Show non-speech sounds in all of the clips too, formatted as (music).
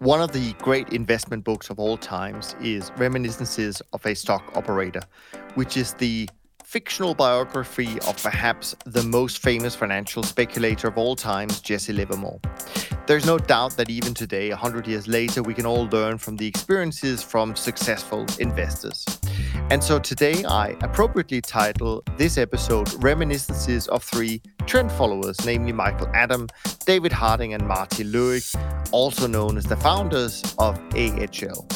One of the great investment books of all times is Reminiscences of a Stock Operator, which is the fictional biography of perhaps the most famous financial speculator of all times, Jesse Livermore. There's no doubt that even today, 100 years later, we can all learn from the experiences from successful investors. And so today, I appropriately title this episode Reminiscences of Three Trend Followers, namely Michael Adam, David Harding, and Marty Lueck, also known as the founders of AHL.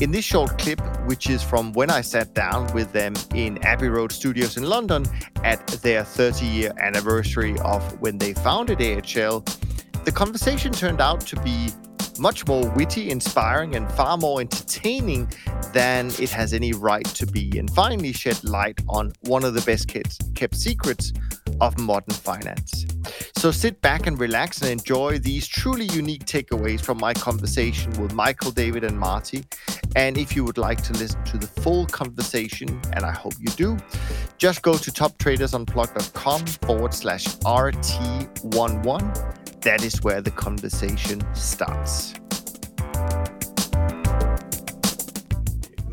In this short clip, which is from when I sat down with them in Abbey Road Studios in London at their 30 year anniversary of when they founded AHL, the conversation turned out to be much more witty, inspiring, and far more entertaining than it has any right to be, and finally shed light on one of the best kept secrets of modern finance. So sit back and relax and enjoy these truly unique takeaways from my conversation with Michael, David, and Marty. And if you would like to listen to the full conversation, and I hope you do, just go to toptradersunplugged.com forward slash RT11 that is where the conversation starts.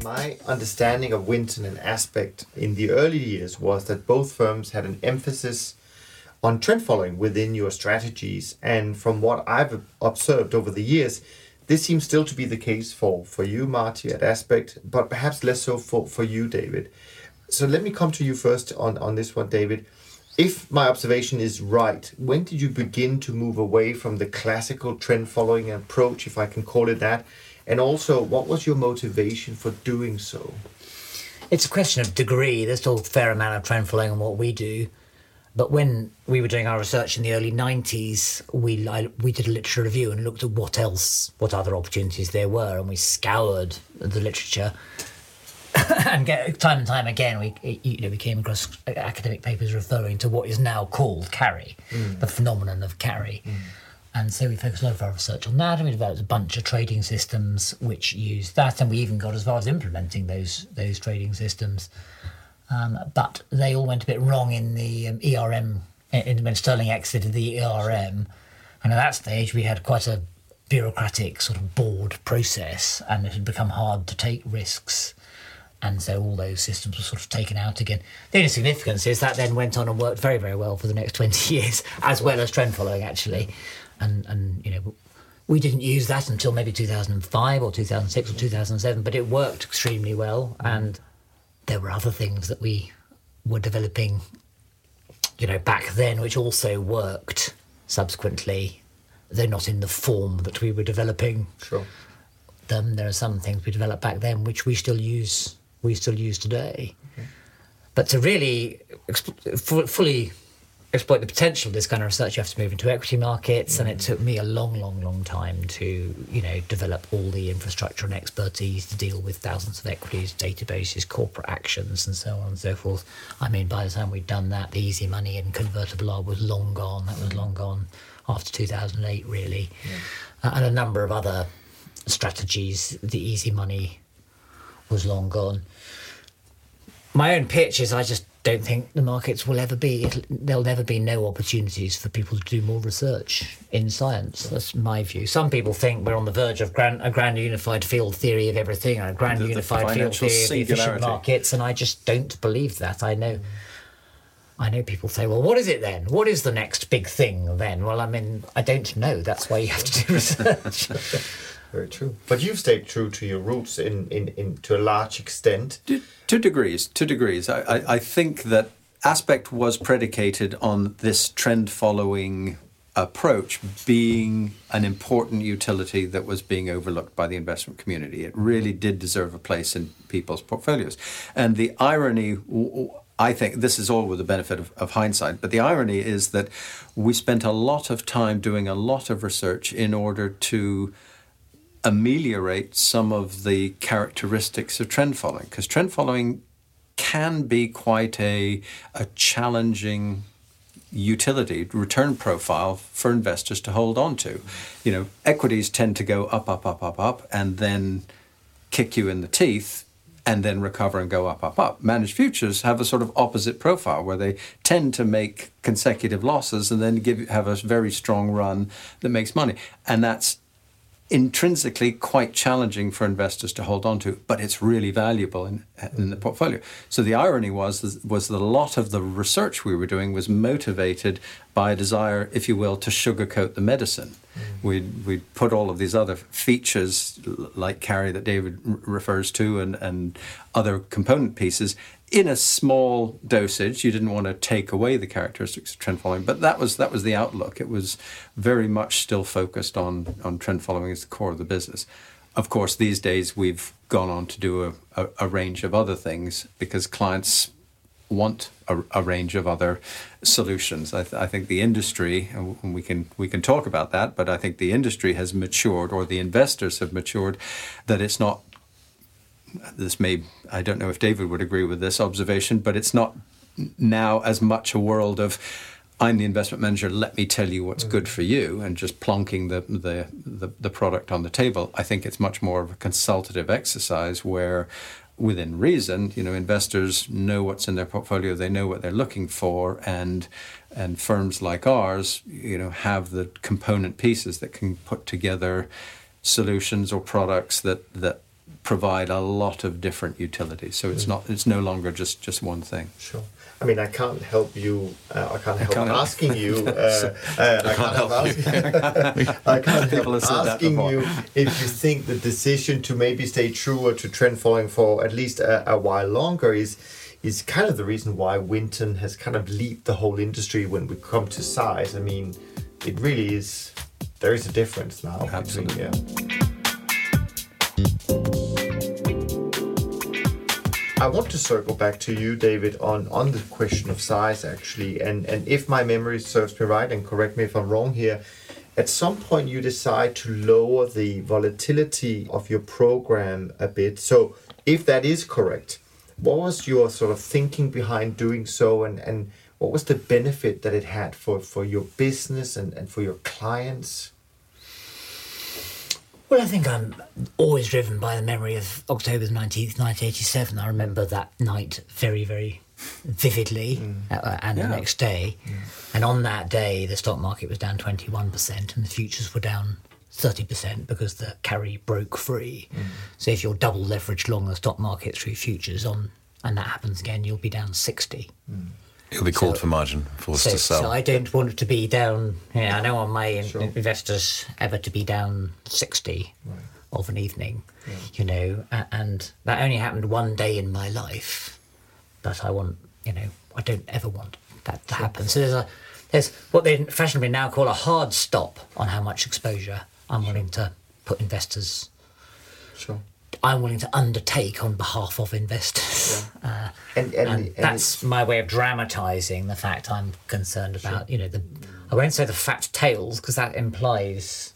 My understanding of Winton and Aspect in the early years was that both firms had an emphasis on trend following within your strategies. And from what I've observed over the years, this seems still to be the case for, for you, Marty, at Aspect, but perhaps less so for, for you, David. So let me come to you first on, on this one, David if my observation is right, when did you begin to move away from the classical trend following approach, if I can call it that? And also, what was your motivation for doing so? It's a question of degree. There's still a fair amount of trend following on what we do. But when we were doing our research in the early 90s, we, I, we did a literature review and looked at what else, what other opportunities there were, and we scoured the literature (laughs) and get, time and time again, we you know we came across academic papers referring to what is now called carry, mm. the phenomenon of carry. Mm. And so we focused a lot of our research on that, and we developed a bunch of trading systems which use that, and we even got as far as implementing those those trading systems. Um, but they all went a bit wrong in the um, ERM in, when Sterling exited the ERM, and at that stage we had quite a bureaucratic sort of board process, and it had become hard to take risks and so all those systems were sort of taken out again. The only significance is that then went on and worked very, very well for the next (laughs) 20 years, as well as trend following, actually. And, and you know, we didn't use that until maybe 2005 or 2006 or 2007, but it worked extremely well. And there were other things that we were developing, you know, back then, which also worked subsequently, though not in the form that we were developing. Sure. Them. There are some things we developed back then which we still use we still use today. Okay. But to really exp- fully exploit the potential of this kind of research, you have to move into equity markets, mm and it took me a long, long, long time to, you know, develop all the infrastructure and expertise to deal with thousands of equities, databases, corporate actions, and so on and so forth. I mean, by the time we'd done that, the easy money and convertible arb was long gone. That was mm long gone after 2008, really, yeah. uh, and a number of other strategies. The easy money was long gone. My own pitch is I just don't think the markets will ever be, there'll never be no opportunities for people to do more research in science. That's my view. Some people think we're on the verge of grand, a grand unified field theory of everything, a grand the, unified the field theory of the efficient markets, and I just don't believe that. I know. I know people say, well, what is it then? What is the next big thing then? Well, I mean, I don't know. That's why you have to do research. (laughs) Very true. But you've stayed true to your roots in, in, in to a large extent. To degrees, to degrees. I, I, I think that Aspect was predicated on this trend following approach being an important utility that was being overlooked by the investment community. It really did deserve a place in people's portfolios. And the irony, I think this is all with the benefit of, of, hindsight, but the irony is that we spent a lot of time doing a lot of research in order to ameliorate some of the characteristics of trend following because trend following can be quite a, a challenging utility return profile for investors to hold on to. You know, equities tend to go up, up, up, up, up, and then kick you in the teeth and then recover and go up, up, up. Managed futures have a sort of opposite profile where they tend to make consecutive losses and then give have a very strong run that makes money. And that's intrinsically quite challenging for investors to hold on to, but it's really valuable in, in the portfolio. So the irony was was that a lot of the research we were doing was motivated by a desire, if you will, to sugarcoat the medicine. We'd, we'd put all of these other features like carry that David refers to and, and other component pieces in a small dosage. You didn't want to take away the characteristics of trend following, but that was that was the outlook. It was very much still focused on on trend following as the core of the business. Of course, these days we've gone on to do a, a, a range of other things because clients want a, a range of other solutions. I, th- I, think the industry, and we can we can talk about that, but I think the industry has matured, or the investors have matured, that it's not this may I don't know if David would agree with this observation, but it's not now as much a world of I'm the investment manager. Let me tell you what's mm. good for you, and just plonking the, the, the the product on the table. I think it's much more of a consultative exercise where, within reason, you know, investors know what's in their portfolio. They know what they're looking for, and and firms like ours, you know, have the component pieces that can put together solutions or products that that provide a lot of different utilities. So it's mm. not it's no longer just just one thing. Sure. I mean, I can't help you. Uh, I can't help (laughs) I can't asking help. you. Uh, (laughs) uh, I, can't help ask, I can't help asking you if you think the decision to maybe stay truer to trend following for at least a, a while longer is is kind of the reason why Winton has kind of leaped the whole industry when we come to size. I mean, it really is. There is a difference now. Absolutely. Between, yeah. I want to circle back to you, David, on, on the question of size actually. And, and if my memory serves me right, and correct me if I'm wrong here, at some point you decide to lower the volatility of your program a bit. So if that is correct, what was your sort of thinking behind doing so and, and what was the benefit that it had for, for your business and, and for your clients? Well, I think I'm always driven by the memory of October 19th, 1987. I remember that night very, very vividly mm. uh, and yeah. the next day. And on that day, the stock market was down 21% and the futures were down 30% because the carry broke free. Mm. So if you're double leveraged long the stock market through futures on and that happens again, you'll be down 60. Mm. It'll be called so, for margin, forced so, to sell. So I don't want it to be down. Yeah, I don't want my sure. investors ever to be down sixty right. of an evening. Yeah. You know, and that only happened one day in my life. But I want, you know, I don't ever want that to sure. happen. So there's a there's what they fashionably now call a hard stop on how much exposure I'm willing to put investors sure. I'm willing to undertake on behalf of investors. Yeah. (laughs) Uh, and, and, and, and, that's my way of dramatising the fact I'm concerned about, sure. you know, the I won't say the fat tails because that implies,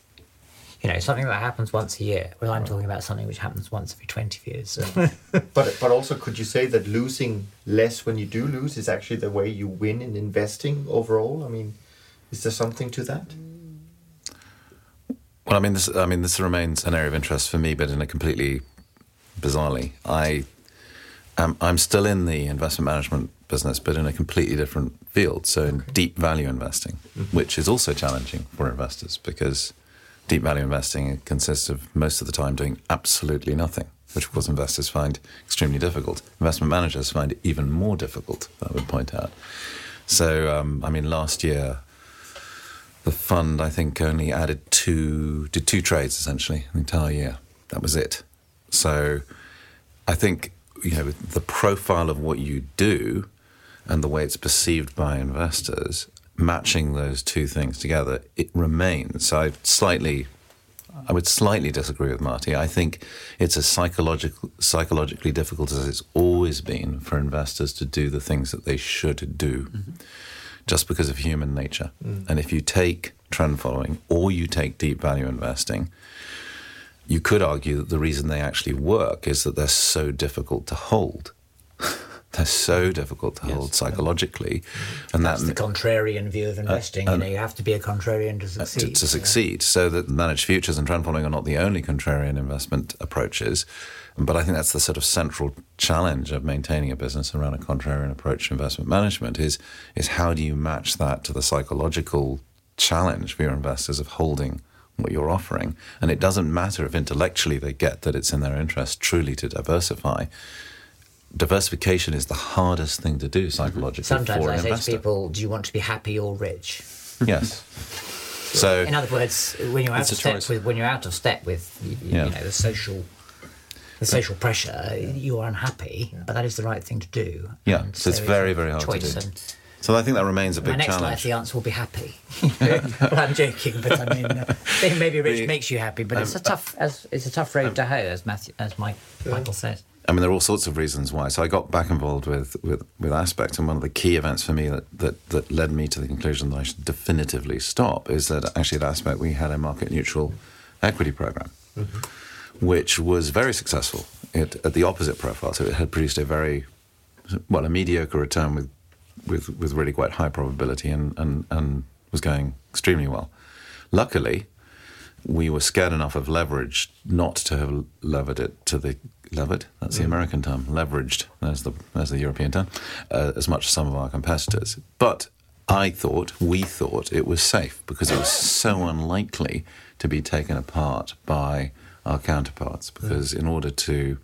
you know, something that happens once a year. Well, I'm talking about something which happens once every 20 years. So. (laughs) but but also, could you say that losing less when you do lose is actually the way you win in investing overall? I mean, is there something to that? Well, I mean, this I mean this remains an area of interest for me, but in a completely bizarrely, I am I'm still in the investment management business, but in a completely different field. So in deep value investing, mm-hmm. which is also challenging for investors because deep value investing consists of most of the time doing absolutely nothing, which of course investors find extremely difficult. Investment managers find it even more difficult. I would point out. So um, I mean, last year the fund I think only added two did two trades essentially the entire year. That was it. So I think you know the profile of what you do and the way it's perceived by investors, matching those two things together, it remains. So I slightly I would slightly disagree with Marty. I think it's as psychological, psychologically difficult as it's always been for investors to do the things that they should do. Mm-hmm just because of human nature. Mm. And if you take trend following or you take deep value investing, you could argue that the reason they actually work is that they're so difficult to hold. (laughs) they're so difficult to yes. hold psychologically, and that's that, the contrarian view of investing. Uh, you know, you have to be a contrarian to succeed. To, to succeed, so that managed futures and trend following are not the only contrarian investment approaches. But I think that's the sort of central challenge of maintaining a business around a contrarian approach to investment management is is how do you match that to the psychological challenge for your investors of holding what you're offering. And it doesn't matter if intellectually they get that it's in their interest truly to diversify. Diversification is the hardest thing to do mhm. psychologically Sometimes for I say investor. to people, "Do you want to be happy or rich?" Yes. (laughs) So In other words, when you're out of step choice. with when you're out of step with you, you know the social the social pressure, you are unhappy, but that is the right thing to do. Yeah, And so it's very, very hard to do. And so I think that remains a big my big next life, the answer will be happy. well, (laughs) I'm joking, but I mean, uh, maybe rich The- makes you happy, but it's a tough as it's a tough road to hoe, as Matthew, as Mike, Michael says. I mean, there are all sorts of reasons why. So I got back involved with, with, with Aspect, and one of the key events for me that, that, that led me to the conclusion that I should definitively stop is that actually at Aspect we had a market neutral equity program, which was very successful it, at the opposite profile. So it had produced a very, well, a mediocre return with, with, with really quite high probability and, and, and was going extremely well. Luckily, we were scared enough of leverage not to have levered it to the levered. That's the American term. Leveraged. There's the there's the European term. Uh, as much as some of our competitors, but I thought we thought it was safe because it was so unlikely to be taken apart by our counterparts. Because in order to,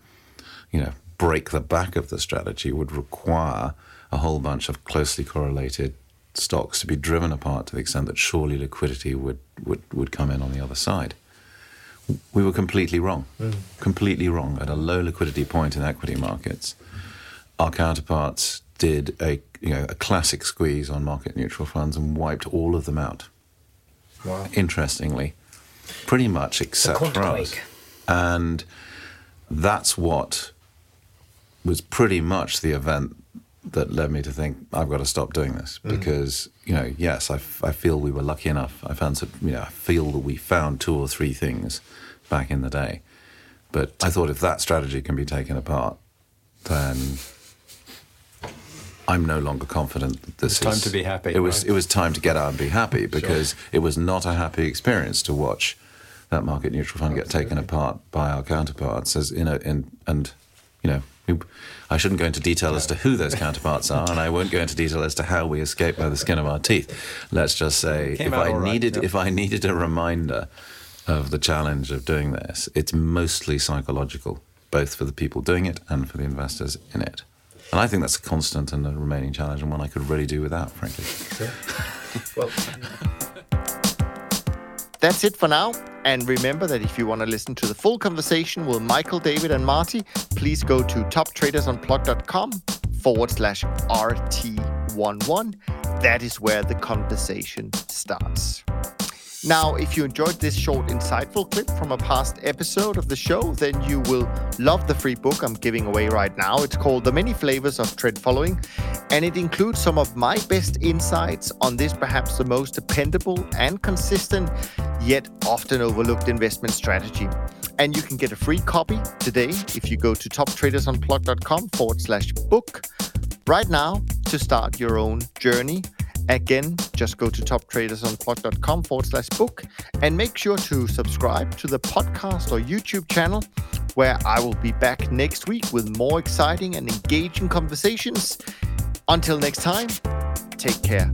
you know, break the back of the strategy would require a whole bunch of closely correlated stocks to be driven apart to the extent that surely liquidity would, would, would come in on the other side. We were completely wrong, mm. completely wrong. At a low liquidity point in equity markets, our counterparts did a you know a classic squeeze on market neutral funds and wiped all of them out. Wow. Interestingly, pretty much except for us, and that's what was pretty much the event that led me to think I've got to stop doing this. Mm. Because you know yes I, f- I feel we were lucky enough. I found you know I feel that we found two or three things back in the day. But I thought if that strategy can be taken apart then I'm no longer confident that this It's time is to be happy, it was right? it was time to get out and be happy because it was not a happy experience to watch that market neutral fund get taken apart by our counterparts as in a in and you know I shouldn't go into detail as to who those counterparts are, and I won't go into detail as to how we escape by the skin of our teeth. Let's just say, if I all right, needed, yeah. if I needed a reminder of the challenge of doing this, it's mostly psychological, both for the people doing it and for the investors in it. And I think that's a constant and a remaining challenge, and one I could really do without, frankly. Well, That's it for now. And remember that if you want to listen to the full conversation with Michael, David, and Marty, please go to toptradersunplugged.com forward slash RT11. That is where the conversation starts. Now, if you enjoyed this short, insightful clip from a past episode of the show, then you will love the free book I'm giving away right now. It's called The Many Flavors of Trend Following, and it includes some of my best insights on this perhaps the most dependable and consistent, yet often overlooked investment strategy. And you can get a free copy today if you go to toptradersunplugged.com forward slash book right now to start your own journey. Again, just go to toptradersunplugged.com forward slash book and make sure to subscribe to the podcast or YouTube channel where I will be back next week with more exciting and engaging conversations. Until next time, take care.